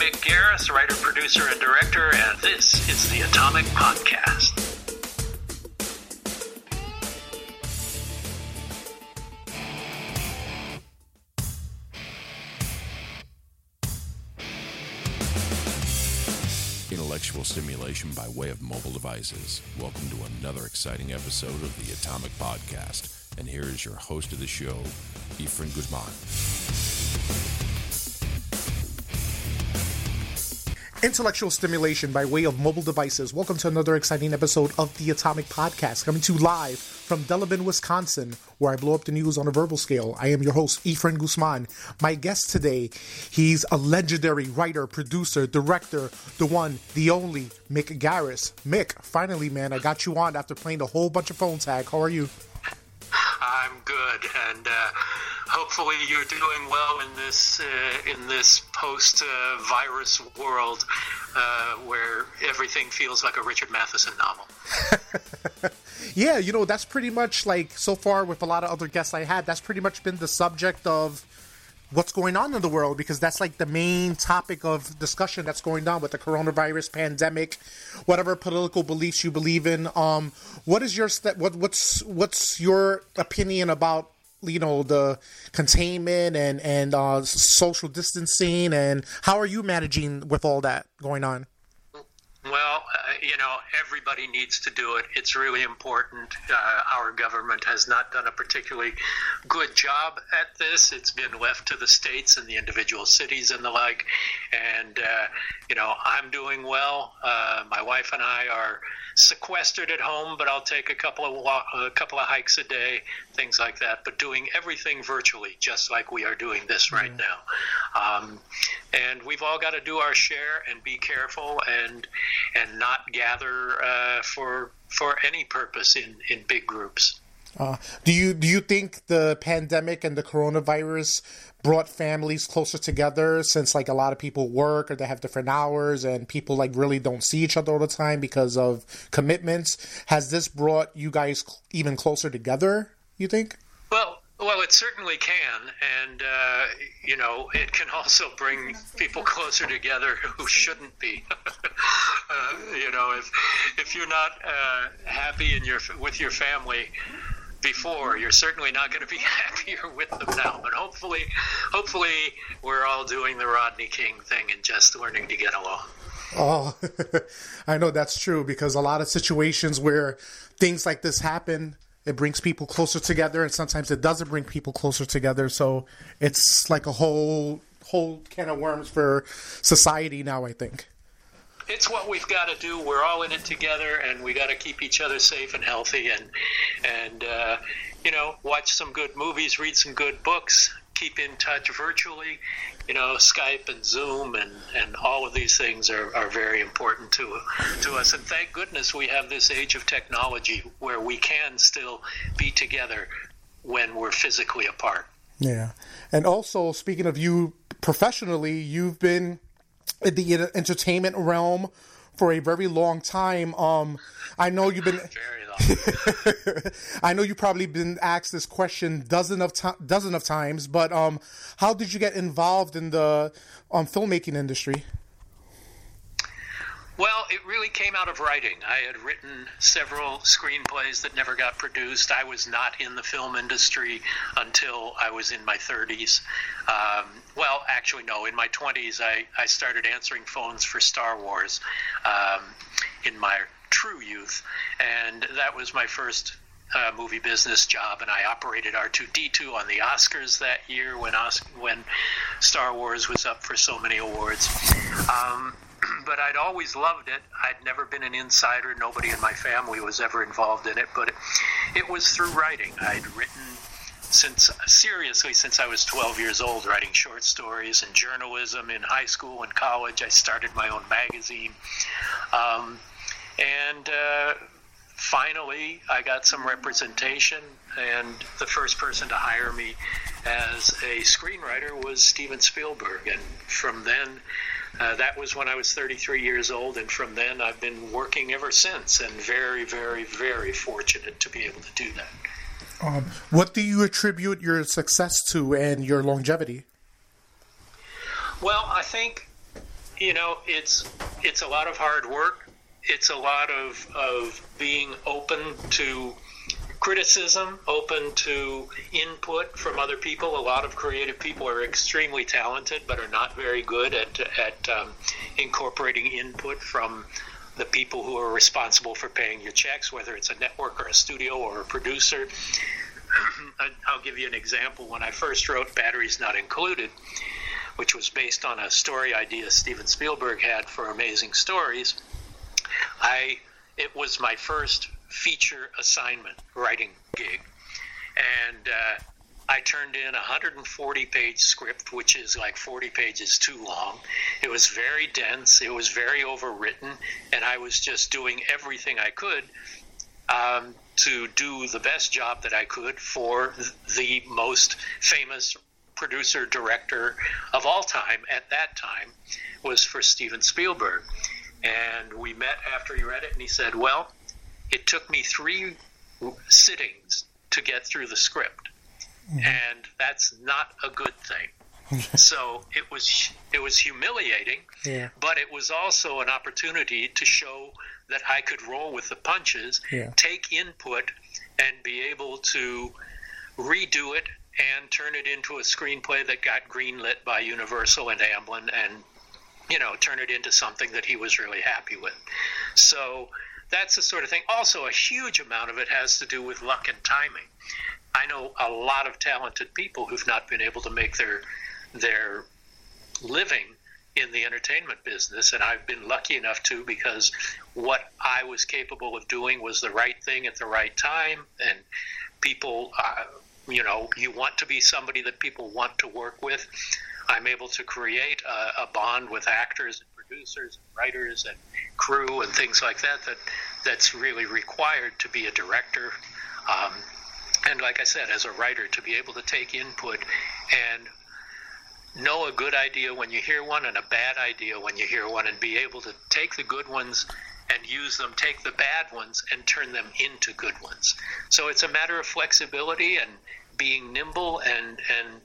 Mick Garris, writer, producer, and director, and this is the Atomic Podcast. Intellectual stimulation by way of mobile devices. Welcome to another exciting episode of the Atomic Podcast. And here is your host of the show, Efren Guzman. Intellectual stimulation by way of mobile devices. Welcome to another exciting episode of the Atomic Podcast, coming to you live from Delavan, Wisconsin, where I blow up the news on a verbal scale. I am your host, Efren Guzman. My guest today, he's a legendary writer, producer, director, the one, the only, Mick Garris. Mick, finally, man, I got you on after playing a whole bunch of phone tag. How are you? I'm good, and uh, hopefully you're doing well in this uh, in this post-virus world uh, where everything feels like a Richard Matheson novel. yeah, you know that's pretty much like so far with a lot of other guests I had. That's pretty much been the subject of what's going on in the world because that's like the main topic of discussion that's going on with the coronavirus pandemic whatever political beliefs you believe in um what is your st- what what's what's your opinion about you know the containment and and uh social distancing and how are you managing with all that going on well, uh, you know, everybody needs to do it. It's really important. Uh, our government has not done a particularly good job at this. It's been left to the states and the individual cities and the like. And, uh, you know, I'm doing well. Uh, my wife and I are sequestered at home, but I'll take a couple of walk, a couple of hikes a day, things like that. But doing everything virtually, just like we are doing this right now. Um, and we've all got to do our share and be careful and and not gather uh, for for any purpose in in big groups. Uh, do you do you think the pandemic and the coronavirus brought families closer together since like a lot of people work or they have different hours and people like really don't see each other all the time because of commitments? Has this brought you guys even closer together? You think? Well, well, it certainly can, and uh, you know, it can also bring people closer together who shouldn't be. uh, you know, if if you're not uh, happy in your with your family before, you're certainly not going to be happier with them now. But hopefully, hopefully, we're all doing the Rodney King thing and just learning to get along. Oh, I know that's true because a lot of situations where things like this happen it brings people closer together and sometimes it doesn't bring people closer together. So it's like a whole whole can of worms for society now i think. It's what we've got to do. We're all in it together and we got to keep each other safe and healthy and and uh, you know watch some good movies read some good books keep in touch virtually. You know, Skype and Zoom and, and all of these things are, are very important to to us. And thank goodness we have this age of technology where we can still be together when we're physically apart. Yeah. And also, speaking of you professionally, you've been in the entertainment realm for a very long time. Um, I know you've been. I know you've probably been asked this question dozen of to- dozen of times, but um, how did you get involved in the um, filmmaking industry? Well, it really came out of writing. I had written several screenplays that never got produced. I was not in the film industry until I was in my 30s. Um, well, actually, no, in my 20s, I, I started answering phones for Star Wars um, in my true youth, and that was my first uh, movie business job, and I operated R2D2 on the Oscars that year when Os- when Star Wars was up for so many awards. Um, but I'd always loved it. I'd never been an insider. Nobody in my family was ever involved in it, but it, it was through writing. I'd written since seriously since I was 12 years old, writing short stories and journalism in high school and college. I started my own magazine, um, and uh, finally I got some representation. And the first person to hire me as a screenwriter was Steven Spielberg, and from then. Uh, that was when I was 33 years old, and from then I've been working ever since, and very, very, very fortunate to be able to do that. Um, what do you attribute your success to and your longevity? Well, I think you know, it's it's a lot of hard work. It's a lot of of being open to criticism, open to input from other people. A lot of creative people are extremely talented, but are not very good at at um, incorporating input from the people who are responsible for paying your checks, whether it's a network or a studio or a producer. I'll give you an example. When I first wrote Batteries Not Included, which was based on a story idea Steven Spielberg had for Amazing Stories, I it was my first feature assignment writing gig, and uh, I turned in a 140 page script, which is like 40 pages too long. It was very dense, it was very overwritten, and I was just doing everything I could um, to do the best job that I could for the most famous producer director of all time at that time was for Steven Spielberg. And we met after he read it, and he said, Well, it took me three sittings to get through the script. Mm-hmm. And that's not a good thing. so it was it was humiliating, yeah. but it was also an opportunity to show that I could roll with the punches, yeah. take input, and be able to redo it and turn it into a screenplay that got greenlit by Universal and Amblin, and you know turn it into something that he was really happy with. So that's the sort of thing. Also, a huge amount of it has to do with luck and timing. I know a lot of talented people who've not been able to make their their living in the entertainment business, and I've been lucky enough to because what I was capable of doing was the right thing at the right time, and people, uh, you know, you want to be somebody that people want to work with. I'm able to create a, a bond with actors producers and writers and crew and things like that that that's really required to be a director. Um, and like I said, as a writer, to be able to take input and know a good idea when you hear one and a bad idea when you hear one, and be able to take the good ones and use them, take the bad ones and turn them into good ones. So it's a matter of flexibility and being nimble and and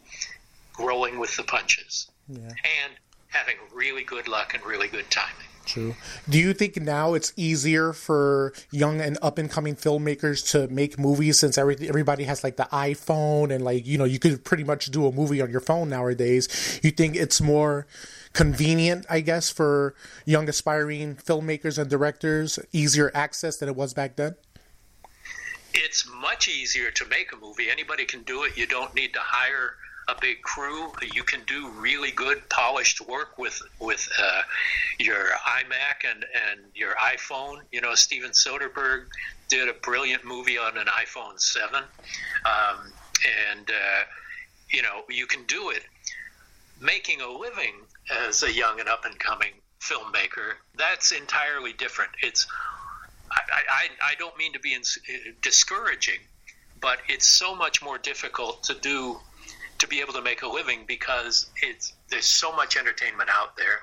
rolling with the punches. Yeah. And having really good luck and really good timing. True. Do you think now it's easier for young and up and coming filmmakers to make movies since every, everybody has like the iPhone and like, you know, you could pretty much do a movie on your phone nowadays? You think it's more convenient, I guess, for young aspiring filmmakers and directors, easier access than it was back then? It's much easier to make a movie. Anybody can do it. You don't need to hire a big crew. You can do really good, polished work with with uh, your iMac and and your iPhone. You know, Steven Soderbergh did a brilliant movie on an iPhone seven, um, and uh, you know you can do it. Making a living as a young and up and coming filmmaker, that's entirely different. It's I, I, I don't mean to be in, discouraging, but it's so much more difficult to do to be able to make a living because it's there's so much entertainment out there.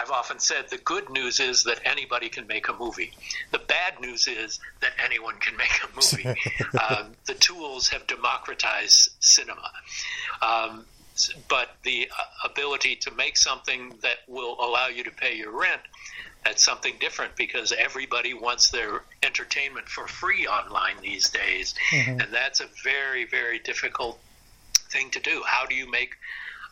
I've often said the good news is that anybody can make a movie. The bad news is that anyone can make a movie. um, the tools have democratized cinema. Um, but the uh, ability to make something that will allow you to pay your rent that's something different because everybody wants their entertainment for free online these days mm-hmm. and that's a very very difficult thing to do. How do you make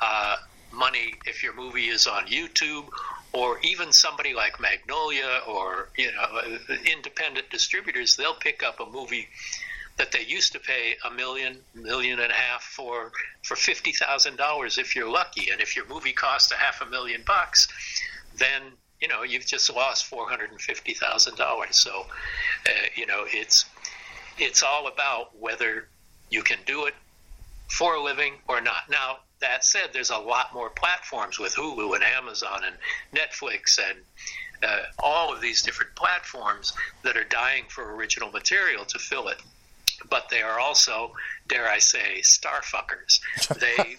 uh, money if your movie is on YouTube or even somebody like Magnolia or you know independent distributors? They'll pick up a movie that they used to pay a million, million and a half for for fifty thousand dollars if you're lucky, and if your movie costs a half a million bucks, then you know you've just lost four hundred and fifty thousand dollars. So, uh, you know it's it's all about whether you can do it for a living or not. Now, that said, there's a lot more platforms with Hulu and Amazon and Netflix and uh, all of these different platforms that are dying for original material to fill it. But they are also, dare I say, starfuckers. They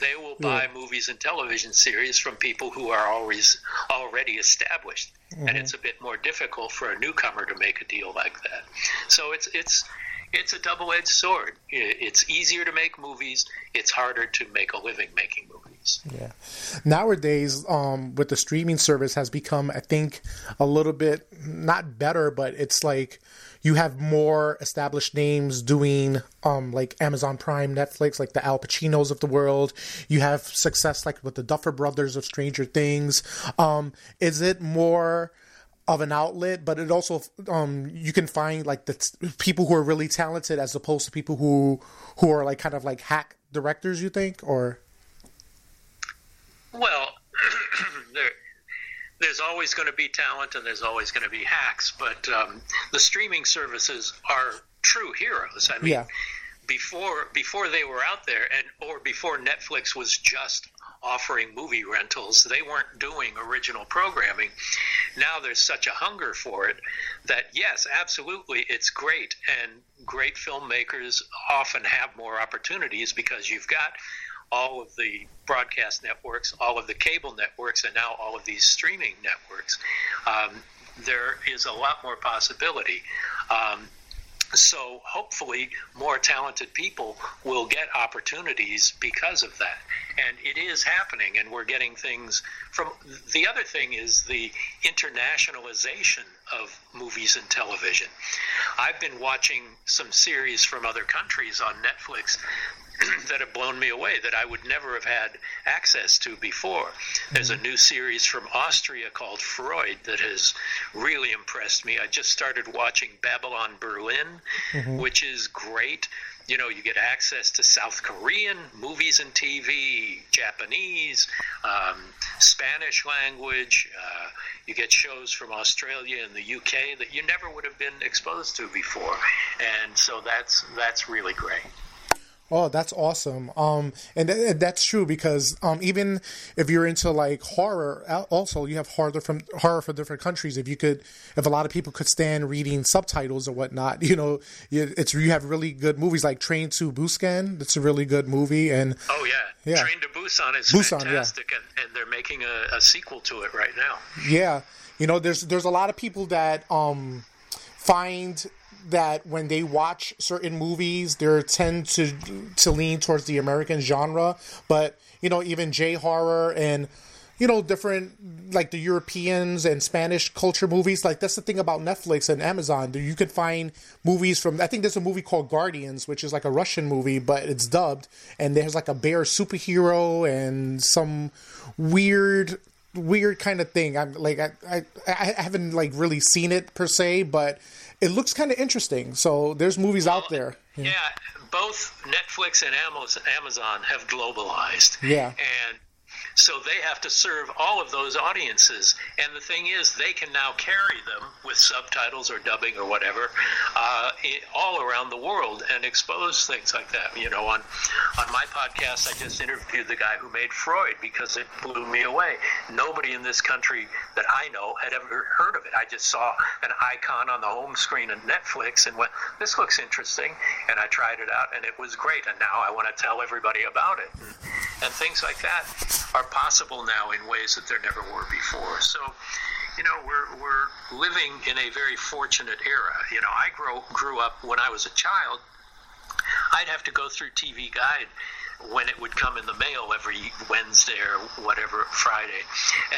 they will buy yeah. movies and television series from people who are always already established, mm-hmm. and it's a bit more difficult for a newcomer to make a deal like that. So it's it's it's a double edged sword. It's easier to make movies, it's harder to make a living making movies. movies. Yeah. Nowadays, um, with the streaming service has become, I think, a little bit not better, but it's like you have more established names doing um like Amazon Prime, Netflix, like the Al Pacinos of the world. You have success like with the Duffer Brothers of Stranger Things. Um, is it more of an outlet, but it also um you can find like the t- people who are really talented as opposed to people who who are like kind of like hack directors. You think or well, there, there's always going to be talent and there's always going to be hacks, but um, the streaming services are true heroes. I mean, Yeah. before before they were out there, and or before Netflix was just offering movie rentals, they weren't doing original programming. Now there's such a hunger for it that yes, absolutely, it's great, and great filmmakers often have more opportunities because you've got all of the broadcast networks, all of the cable networks, and now all of these streaming networks. Um, there is a lot more possibility. Um, so hopefully, more talented people will get opportunities because of that. And it is happening, and we're getting things from. The other thing is the internationalization of movies and television. I've been watching some series from other countries on Netflix that have blown me away that I would never have had access to before. There's a new series from Austria called Freud that has really impressed me. I just started watching Babylon Berlin, which is great. You know, you get access to South Korean movies and TV, Japanese, um, Spanish language. Uh, you get shows from Australia and the UK that you never would have been exposed to before, and so that's that's really great. Oh, that's awesome. Um, and th- that's true because um, even if you're into like horror, also you have horror from horror from different countries. If you could, if a lot of people could stand reading subtitles or whatnot, you know, you- it's you have really good movies like Train to Busan. That's a really good movie, and Oh yeah, Yeah. Train to Busan is Busan, yeah. fantastic, and, and they're making a, a sequel to it right now. Yeah, you know, there's there's a lot of people that um find that when they watch certain movies, they tend to to lean towards the American genre, but you know, even J horror and you know different like the Europeans and Spanish culture movies. Like that's the thing about Netflix and Amazon. You can find movies from. I think there's a movie called Guardians, which is like a Russian movie, but it's dubbed, and there's like a bear superhero and some weird weird kind of thing. I'm like I, I I haven't like really seen it per se, but it looks kind of interesting. So there's movies out there. Yeah. both Netflix and Amazon have globalized. Yeah. And so they have to serve all of those audiences. And the thing is, they can now carry them with subtitles or dubbing or whatever uh, all around the world and expose things like that. You know, on on my podcast, I just interviewed the guy who made Freud because it blew me away. Nobody in this country that I know had ever heard of it. I just saw an icon on the home screen of Netflix and went, "This looks interesting," and I tried it out, and it was great. And now I want to tell everybody about it. And, things like that are possible now in ways that there never were before. So, you know, we're we're living in a very fortunate era. You know, I grew grew up when I was a child. I'd have to go through TV Guide when it would come in the mail every Wednesday or whatever Friday,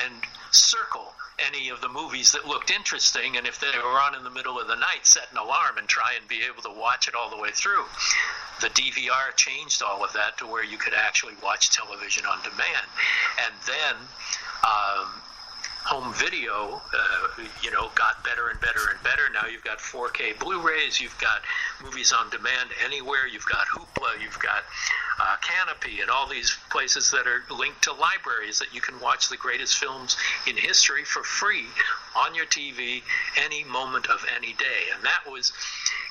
and circle any of the movies that looked interesting. And if they were on in the middle of the night, set an alarm and try and be able to watch it all the way through. The DVR changed all of that to where you could actually watch television on demand, and then. Um, home video, uh, you know, got better and better and better. Now you've got 4K Blu-rays, you've got movies on demand anywhere, you've got Hoopla, you've got uh, Kanopy, and all these places that are linked to libraries that you can watch the greatest films in history for free on your TV any moment of any day. And that was,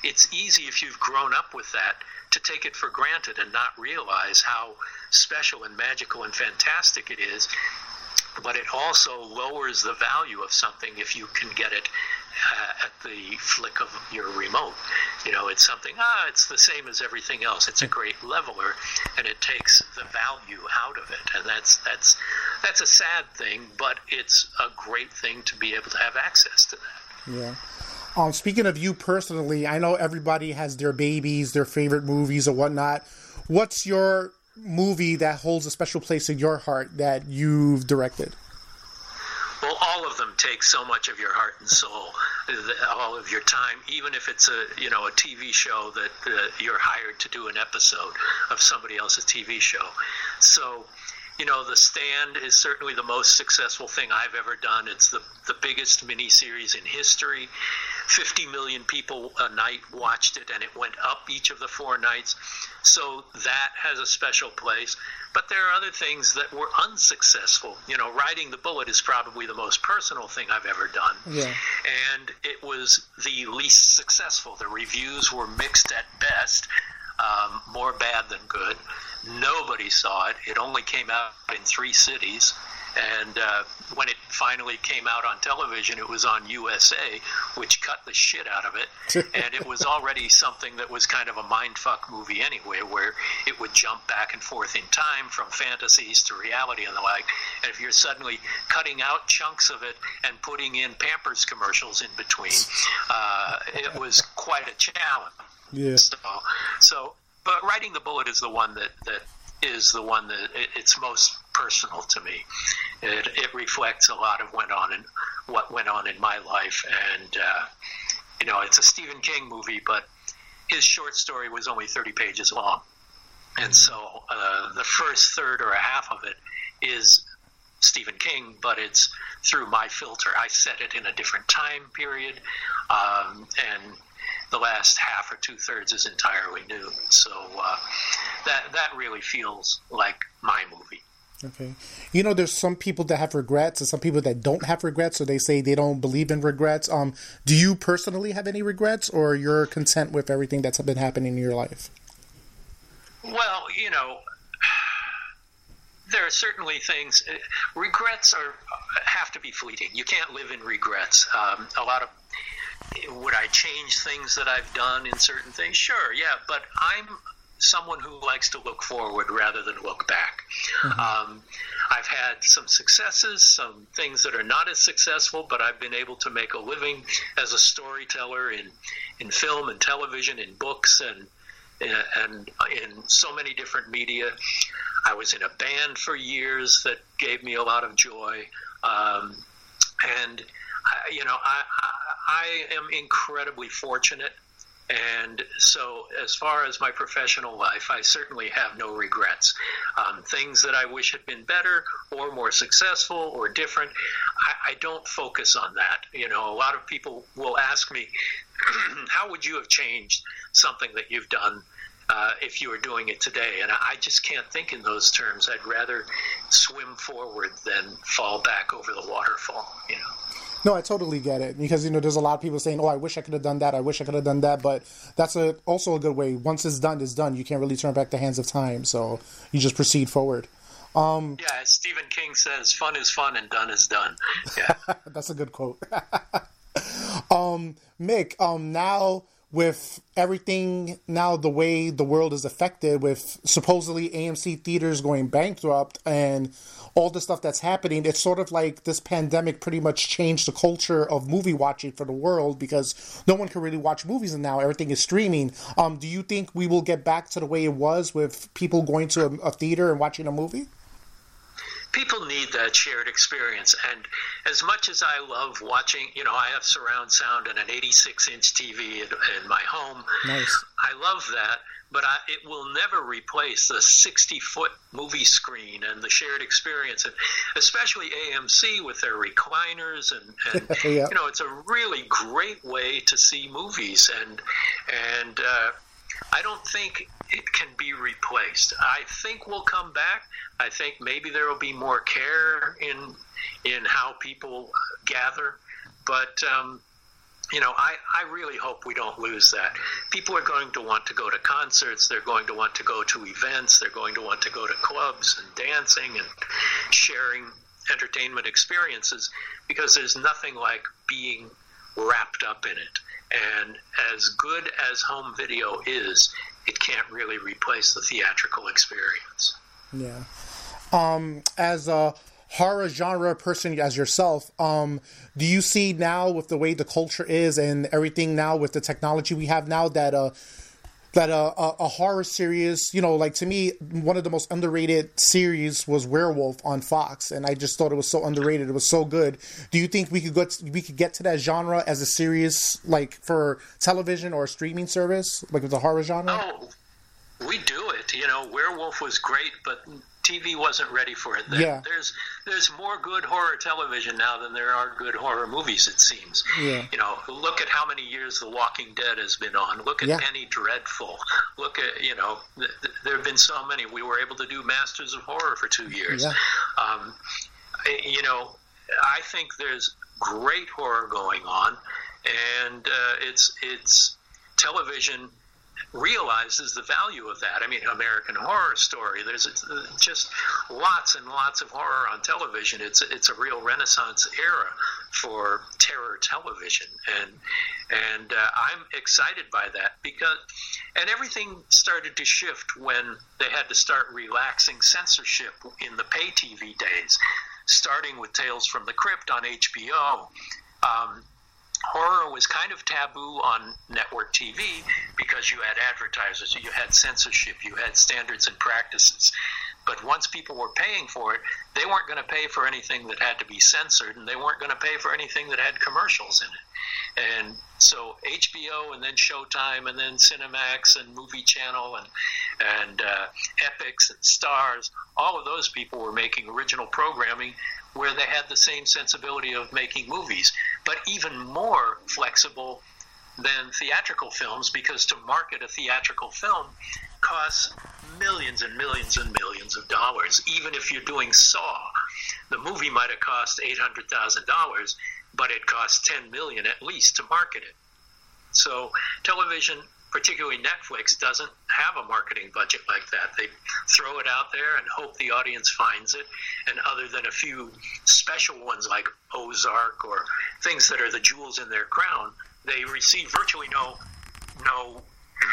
it's easy if you've grown up with that to take it for granted and not realize how special and magical and fantastic it is but it also lowers the value of something if you can get it uh, at the flick of your remote. You know, it's something, ah, it's the same as everything else. It's a great leveler, and it takes the value out of it, and that's that's that's a sad thing, but it's a great thing to be able to have access to that. Yeah. Um, speaking of you personally, I know everybody has their babies, their favorite movies or whatnot. What's your movie that holds a special place in your heart that you've directed? Well, all of them take so much of your heart and soul, all of your time. Even if it's a you know a TV show that uh, you're hired to do an episode of somebody else's TV show, so you know, The Stand is certainly the most successful thing I've ever done. It's the, the biggest miniseries in history. 50 million people a night watched it, and it went up each of the four nights. So that has a special place. But there are other things that were unsuccessful. You know, Riding the Bullet is probably the most personal thing I've ever done. Yeah. And it was the least successful. The reviews were mixed at best um, more bad than good. Nobody saw it. It only came out in three cities. And uh, when it finally came out on television, it was on USA, which cut the shit out of it. and it was already something that was kind of a mindfuck movie anyway, where it would jump back and forth in time from fantasies to reality and the like. And if you're suddenly cutting out chunks of it and putting in Pampers commercials in between, uh, it was quite a challenge. Yeah. So, so, but Riding the Bullet is the one that that is the one that it, it's most personal to me. It, it reflects a lot of went on in what went on in my life, and uh, you know, it's a Stephen King movie, but his short story was only thirty pages long, and so uh, the first third or a half of it is Stephen King, but it's through my filter. I set it in a different time period, um, and the last half or two thirds is entirely new. So uh, that that really feels like my movie. Okay. You know, there's some people that have regrets and some people that don't have regrets, so they say they don't believe in regrets. Um, do you personally have any regrets, or you're content with everything that's been happening in your life? Well, you know, there are certainly things. Uh, regrets are have to be fleeting. You can't live in regrets. Um, a lot of would I change things that I've done in certain things? Sure, yeah, but I'm someone who likes to look forward rather than look back. Mm-hmm. Um, I've had some successes, some things that are not as successful, but I've been able to make a living as a storyteller in in film and television, in books, and and in so many different media. I was in a band for years that gave me a lot of joy, um, and you know, I, I am incredibly fortunate. And so, as far as my professional life, I certainly have no regrets. Um, things that I wish had been better or more successful or different, I, I don't focus on that. You know, a lot of people will ask me, how would you have changed something that you've done uh, if you were doing it today. And I just can't think in those terms. I'd rather swim forward than fall back over the waterfall, you know. No, I totally get it because you know there's a lot of people saying, "Oh, I wish I could have done that. I wish I could have done that." But that's a also a good way. Once it's done, it's done. You can't really turn back the hands of time, so you just proceed forward. Um, yeah, as Stephen King says, "Fun is fun and done is done." Yeah, that's a good quote. um, Mick, um, now with everything now the way the world is affected with supposedly AMC theaters going bankrupt and all the stuff that's happening it's sort of like this pandemic pretty much changed the culture of movie watching for the world because no one can really watch movies and now everything is streaming. Um, do you think we will get back to the way it was with people going to a, a theater and watching a movie people need that shared experience. And as much as I love watching, you know, I have surround sound and an 86 inch TV in, in my home. Nice. I love that, but I, it will never replace the 60 foot movie screen and the shared experience, and especially AMC with their recliners and, and yeah. you know, it's a really great way to see movies and and. Uh, I don't think it can be replaced. I think we'll come back. I think maybe there will be more care in in how people gather, but um, you know, I, I really hope we don't lose that. People are going to want to go to concerts. They're going to want to go to events. They're going to want to go to clubs and dancing and sharing entertainment experiences because there's nothing like being wrapped up in it. And as good as home video is, it can't really replace the theatrical experience. Yeah. Um, as a horror genre person as yourself, um, do you see now with the way the culture is and everything now with the technology we have now that uh, that a, a horror series, you know, like to me, one of the most underrated series was Werewolf on Fox, and I just thought it was so underrated. It was so good. Do you think we could get we could get to that genre as a series, like for television or streaming service, like with a horror genre? Oh, we do it. You know, Werewolf was great, but TV wasn't ready for it then. Yeah. There's there's more good horror television now than there are good horror movies. It seems. Yeah. You know, look at how many years The Walking Dead has been on. Look at Yeah. Penny Dreadful. Look at you know, th- th- there have been so many. We were able to do Masters of Horror for two years. Yeah. Um, you know, I think there's great horror going on, and uh, it's it's television realizes the value of that. I mean, American Horror Story. There's uh, just lots and lots of horror on television. It's it's a real renaissance era for terror television, and and uh, I'm excited by that because and everything started to shift when they had to start relaxing censorship in the pay TV days, starting with Tales from the Crypt on HBO. Um, horror was kind of taboo on network TV because you had advertisers, you had censorship, you had standards and practices. But once people were paying for it, they weren't going to pay for anything that had to be censored, and they weren't going to pay for anything that had commercials in it. And so HBO, and then Showtime, and then Cinemax, and Movie Channel, and and uh, Epix, and Starz, all of those people were making original programming where they had the same sensibility of making movies, but even more flexible than theatrical films because to market a theatrical film costs millions and millions and millions of dollars. Even if you're doing Saw, the movie might have cost eight hundred thousand dollars, but it costs ten million at least to market it. So television, particularly Netflix, doesn't have a marketing budget like that. They throw it out there and hope the audience finds it. And other than a few special ones like Ozark or things that are the jewels in their crown, they receive virtually no no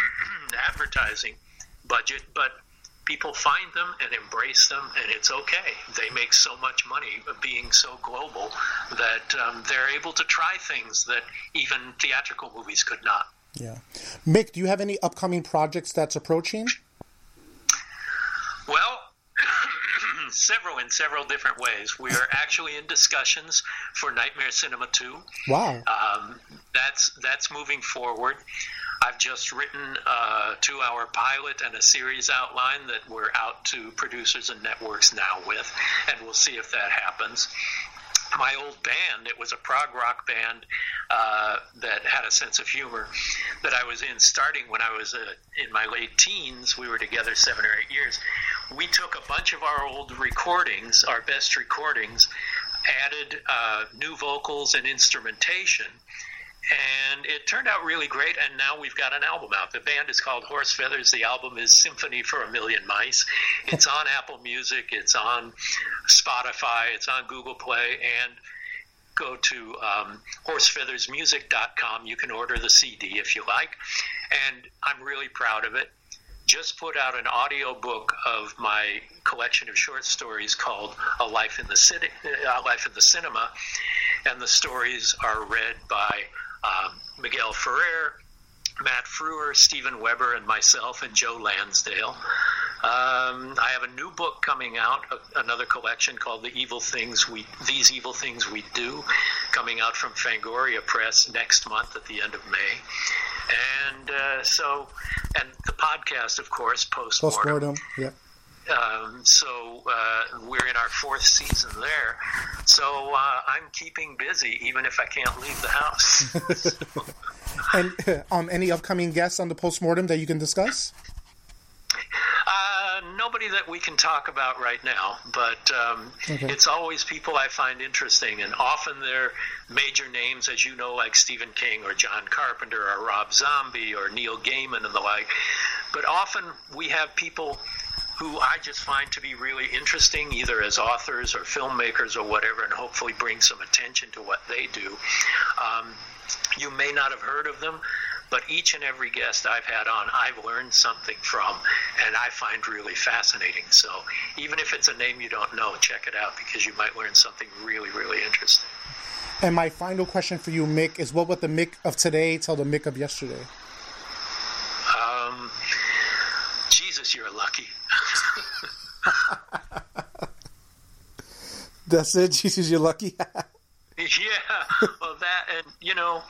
advertising budget, but people find them and embrace them, and it's okay. They make so much money being so global that um, they're able to try things that even theatrical movies could not. Yeah. Mick, do you have any upcoming projects that's approaching? Well, several in several different ways. We are actually in discussions for Nightmare Cinema 2. Wow. Um, that's that's moving forward. I've just written a two-hour pilot and a series outline that we're out to producers and networks now with, and we'll see if that happens. My old band, it was a prog rock band uh, that had a sense of humor that I was in starting when I was uh, in my late teens. We were together seven or eight years. We took a bunch of our old recordings, our best recordings, added uh, new vocals and instrumentation, and it turned out really great. And now we've got an album out. The band is called Horse Feathers. The album is Symphony for a Million Mice. It's on Apple Music. It's on Spotify. It's on Google Play. And go to um, horsefeathersmusic.com. You can order the CD if you like. And I'm really proud of it. Just put out an audio book of my collection of short stories called "A Life in the City," "Life in the Cinema," and the stories are read by um, Miguel Ferrer, Matt Frewer, Steven Weber, and myself, and Joe Lansdale. Um, I have a new book coming out, another collection called "The Evil Things We These Evil Things We Do," coming out from Fangoria Press next month at the end of May. And uh, so, and the podcast, of course, postmortem. Postmortem. Yeah. Um, so uh, we're in our fourth season there. So uh, I'm keeping busy, even if I can't leave the house. And um, any upcoming guests on the postmortem that you can discuss? That we can talk about right now, but um, Okay. it's always people I find interesting, and often they're major names, as you know, like Stephen King or John Carpenter or Rob Zombie or Neil Gaiman and the like. But often we have people who I just find to be really interesting, either as authors or filmmakers or whatever, and hopefully bring some attention to what they do. Um, you may not have heard of them, but each and every guest I've had on, I've learned something from, and I find really fascinating. So even if it's a name you don't know, check it out because you might learn something really, really interesting. And my final question for you, Mick, is what would the Mick of today tell the Mick of yesterday? Um, Jesus, you're lucky. That's it. Jesus, you're lucky. yeah, well, that and you know,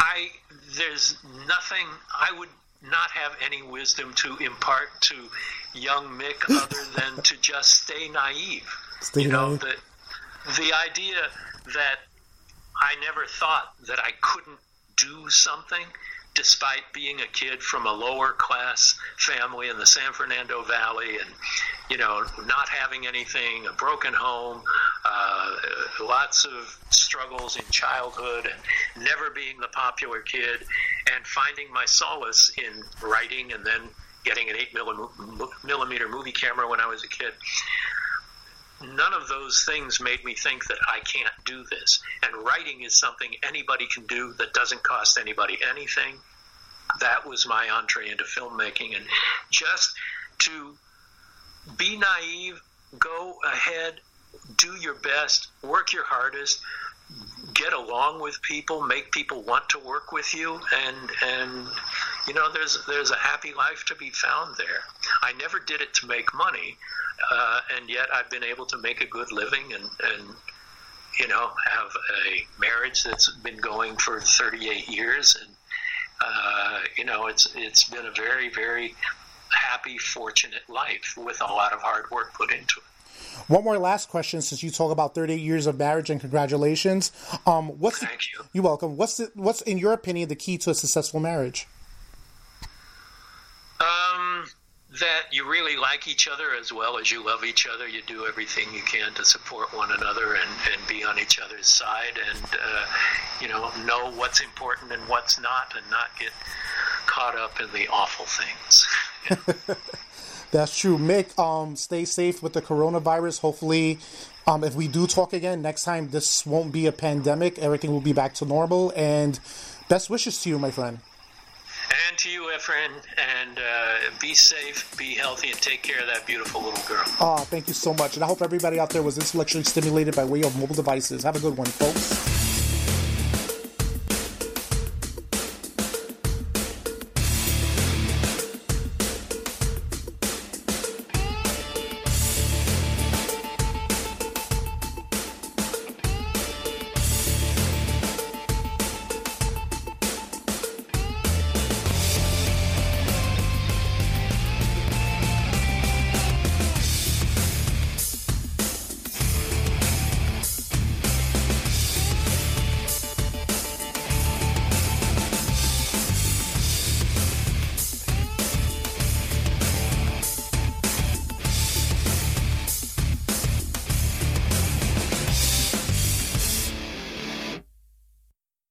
I there's nothing I would not have any wisdom to impart to young Mick other than to just stay naive. Stay you know, naive. the the idea that I never thought that I couldn't do something despite being a kid from a lower class family in the San Fernando Valley and you know not having anything a broken home uh, lots of struggles in childhood never being the popular kid and finding my solace in writing and then getting an 8 millimeter movie camera when I was a kid none of those things made me think that I can't do this. And writing is something anybody can do that doesn't cost anybody anything. That was my entree into filmmaking. And just to be naive, go ahead, do your best, work your hardest, get along with people, make people want to work with you, and and you know there's there's a happy life to be found there. I never did it to make money, uh, and yet I've been able to make a good living and and you know have a marriage that's been going for 38 years, and uh, you know it's it's been a very very happy, fortunate life with a lot of hard work put into it. One more last question, since you talk about 38 years of marriage and congratulations. Um, what's Thank you. You're welcome. What's the, what's in your opinion the key to a successful marriage? Um, that you really like each other as well as you love each other. You do everything you can to support one another and, and be on each other's side, and uh, you know know what's important and what's not, and not get caught up in the awful things. That's true. Mick, um, stay safe with the coronavirus. Hopefully, um, if we do talk again next time, this won't be a pandemic. Everything will be back to normal. And best wishes to you, my friend. And to you, Efren, and uh, be safe, be healthy, and take care of that beautiful little girl. Oh, thank you so much. And I hope everybody out there was intellectually stimulated by way of mobile devices. Have a good one, folks.